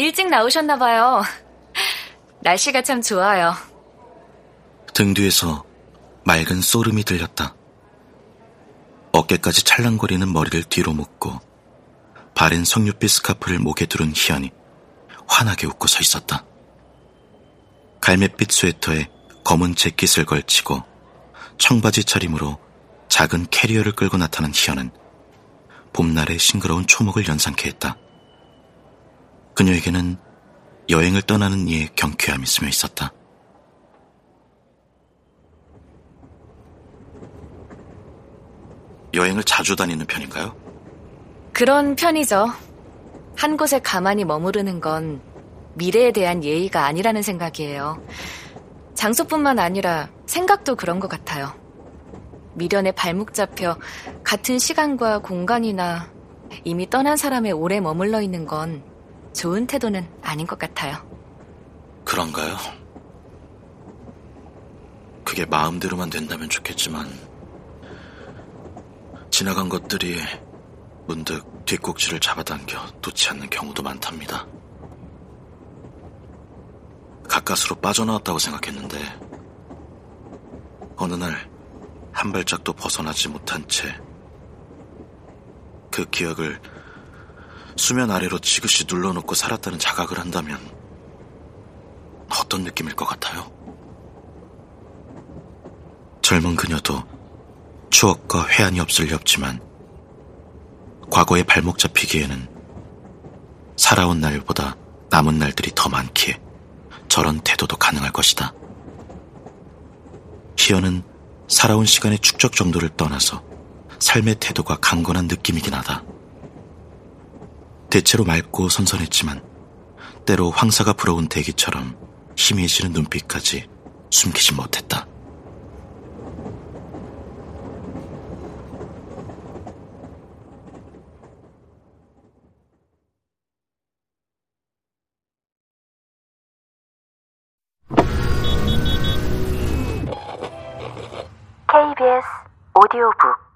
일찍 나오셨나봐요. 날씨가 참 좋아요. 등 뒤에서 맑은 소름이 들렸다. 어깨까지 찰랑거리는 머리를 뒤로 묶고 바른 석류빛 스카프를 목에 두른 희연이 환하게 웃고 서 있었다. 갈매빛 스웨터에 검은 재킷을 걸치고 청바지 차림으로 작은 캐리어를 끌고 나타난 희연은 봄날의 싱그러운 초목을 연상케 했다. 그녀에게는 여행을 떠나는 이의 경쾌함이 스며 있었다. 여행을 자주 다니는 편인가요? 그런 편이죠. 한 곳에 가만히 머무르는 건 미래에 대한 예의가 아니라는 생각이에요. 장소뿐만 아니라 생각도 그런 것 같아요. 미련에 발목 잡혀 같은 시간과 공간이나 이미 떠난 사람의 오래 머물러 있는 건 좋은 태도는 아닌 것 같아요. 그런가요? 그게 마음대로만 된다면 좋겠지만 지나간 것들이 문득 뒷꼭지를 잡아당겨 놓지 않는 경우도 많답니다. 가까스로 빠져나왔다고 생각했는데 어느 날 한 발짝도 벗어나지 못한 채 그 기억을 수면 아래로 지그시 눌러놓고 살았다는 자각을 한다면 어떤 느낌일 것 같아요? 젊은 그녀도 추억과 회한이 없을 리 없지만 과거에 발목 잡히기에는 살아온 날보다 남은 날들이 더 많기에 저런 태도도 가능할 것이다. 희연은 살아온 시간의 축적 정도를 떠나서 삶의 태도가 강건한 느낌이긴 하다. 대체로 맑고 선선했지만 때로 황사가 불어온 대기처럼 희미해지는 눈빛까지 숨기지 못했다. KBS 오디오북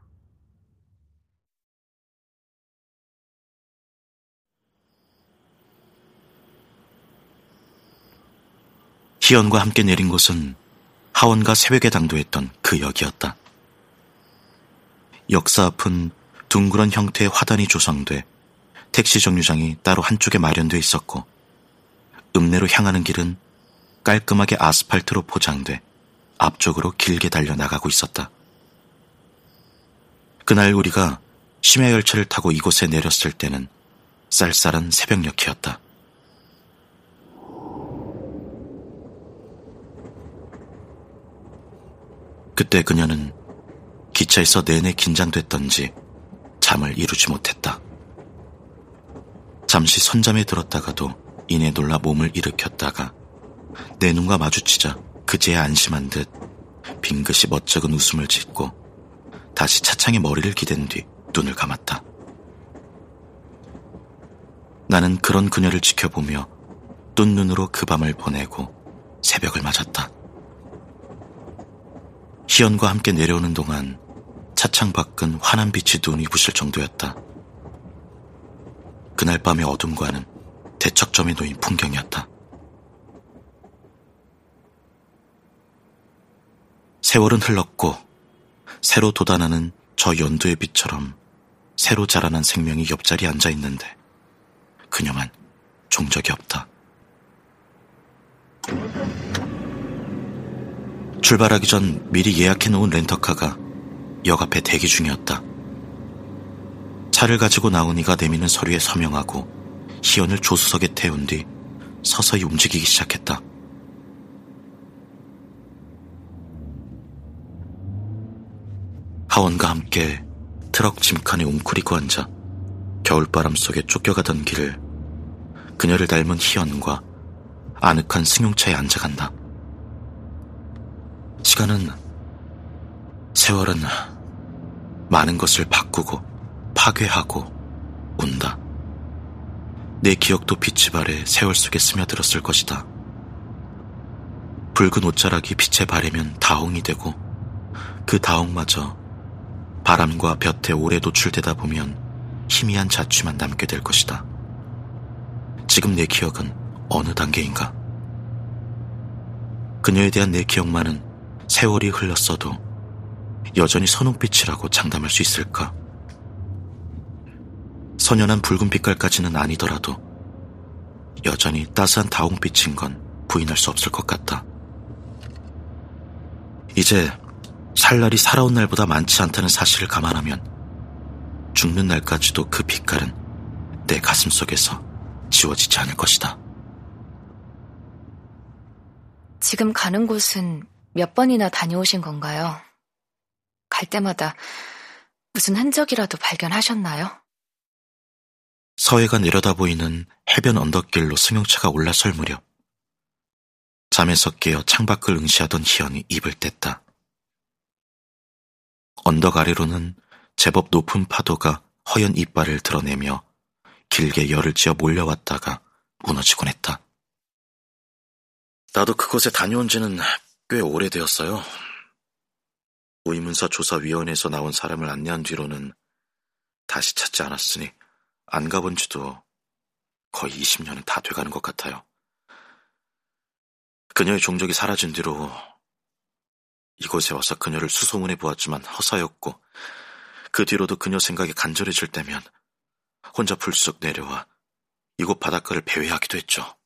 희연과 함께 내린 곳은 하원과 새벽에 당도했던 그 역이었다. 역사 앞은 둥그런 형태의 화단이 조성돼 택시 정류장이 따로 한쪽에 마련돼 있었고 읍내로 향하는 길은 깔끔하게 아스팔트로 포장돼 앞쪽으로 길게 달려 나가고 있었다. 그날 우리가 심야 열차를 타고 이곳에 내렸을 때는 쌀쌀한 새벽녘이었다. 그때 그녀는 기차에서 내내 긴장됐던지 잠을 이루지 못했다. 잠시 선잠에 들었다가도 이내 놀라 몸을 일으켰다가 내 눈과 마주치자 그제야 안심한 듯 빙긋이 멋쩍은 웃음을 짓고 다시 차창에 머리를 기댄 뒤 눈을 감았다. 나는 그런 그녀를 지켜보며 뜬 눈으로 그 밤을 보내고 새벽을 맞았다. 희연과 함께 내려오는 동안 차창 밖은 환한 빛이 눈이 부실 정도였다. 그날 밤의 어둠과는 대척점에 놓인 풍경이었다. 세월은 흘렀고 새로 돋아나는 저 연두의 빛처럼 새로 자라난 생명이 옆자리에 앉아 있는데 그녀만 종적이 없다. 출발하기 전 미리 예약해 놓은 렌터카가 역 앞에 대기 중이었다. 차를 가지고 나온이가 내미는 서류에 서명하고 희연을 조수석에 태운 뒤 서서히 움직이기 시작했다. 하원과 함께 트럭 짐칸에 웅크리고 앉아 겨울바람 속에 쫓겨가던 길을 그녀를 닮은 희연과 아늑한 승용차에 앉아간다. 시간은, 세월은 많은 것을 바꾸고 파괴하고 운다. 내 기억도 빛이 발해 세월 속에 스며들었을 것이다. 붉은 옷자락이 빛에 바래면 다홍이 되고 그 다홍마저 바람과 볕에 오래 노출되다 보면 희미한 자취만 남게 될 것이다. 지금 내 기억은 어느 단계인가? 그녀에 대한 내 기억만은 세월이 흘렀어도 여전히 선홍빛이라고 장담할 수 있을까? 선연한 붉은 빛깔까지는 아니더라도 여전히 따스한 다홍빛인 건 부인할 수 없을 것 같다. 이제 살 날이 살아온 날보다 많지 않다는 사실을 감안하면 죽는 날까지도 그 빛깔은 내 가슴 속에서 지워지지 않을 것이다. 지금 가는 곳은 몇 번이나 다녀오신 건가요? 갈 때마다 무슨 흔적이라도 발견하셨나요? 서해가 내려다 보이는 해변 언덕길로 승용차가 올라설 무렵 잠에서 깨어 창밖을 응시하던 희연이 입을 뗐다. 언덕 아래로는 제법 높은 파도가 허연 이빨을 드러내며 길게 열을 지어 몰려왔다가 무너지곤 했다. 나도 그곳에 다녀온 지는 꽤 오래되었어요. 의문사 조사위원회에서 나온 사람을 안내한 뒤로는 다시 찾지 않았으니 안 가본 지도 거의 20년은 다 돼가는 것 같아요. 그녀의 종족이 사라진 뒤로 이곳에 와서 그녀를 수소문해 보았지만 허사였고 그 뒤로도 그녀 생각이 간절해질 때면 혼자 불쑥 내려와 이곳 바닷가를 배회하기도 했죠.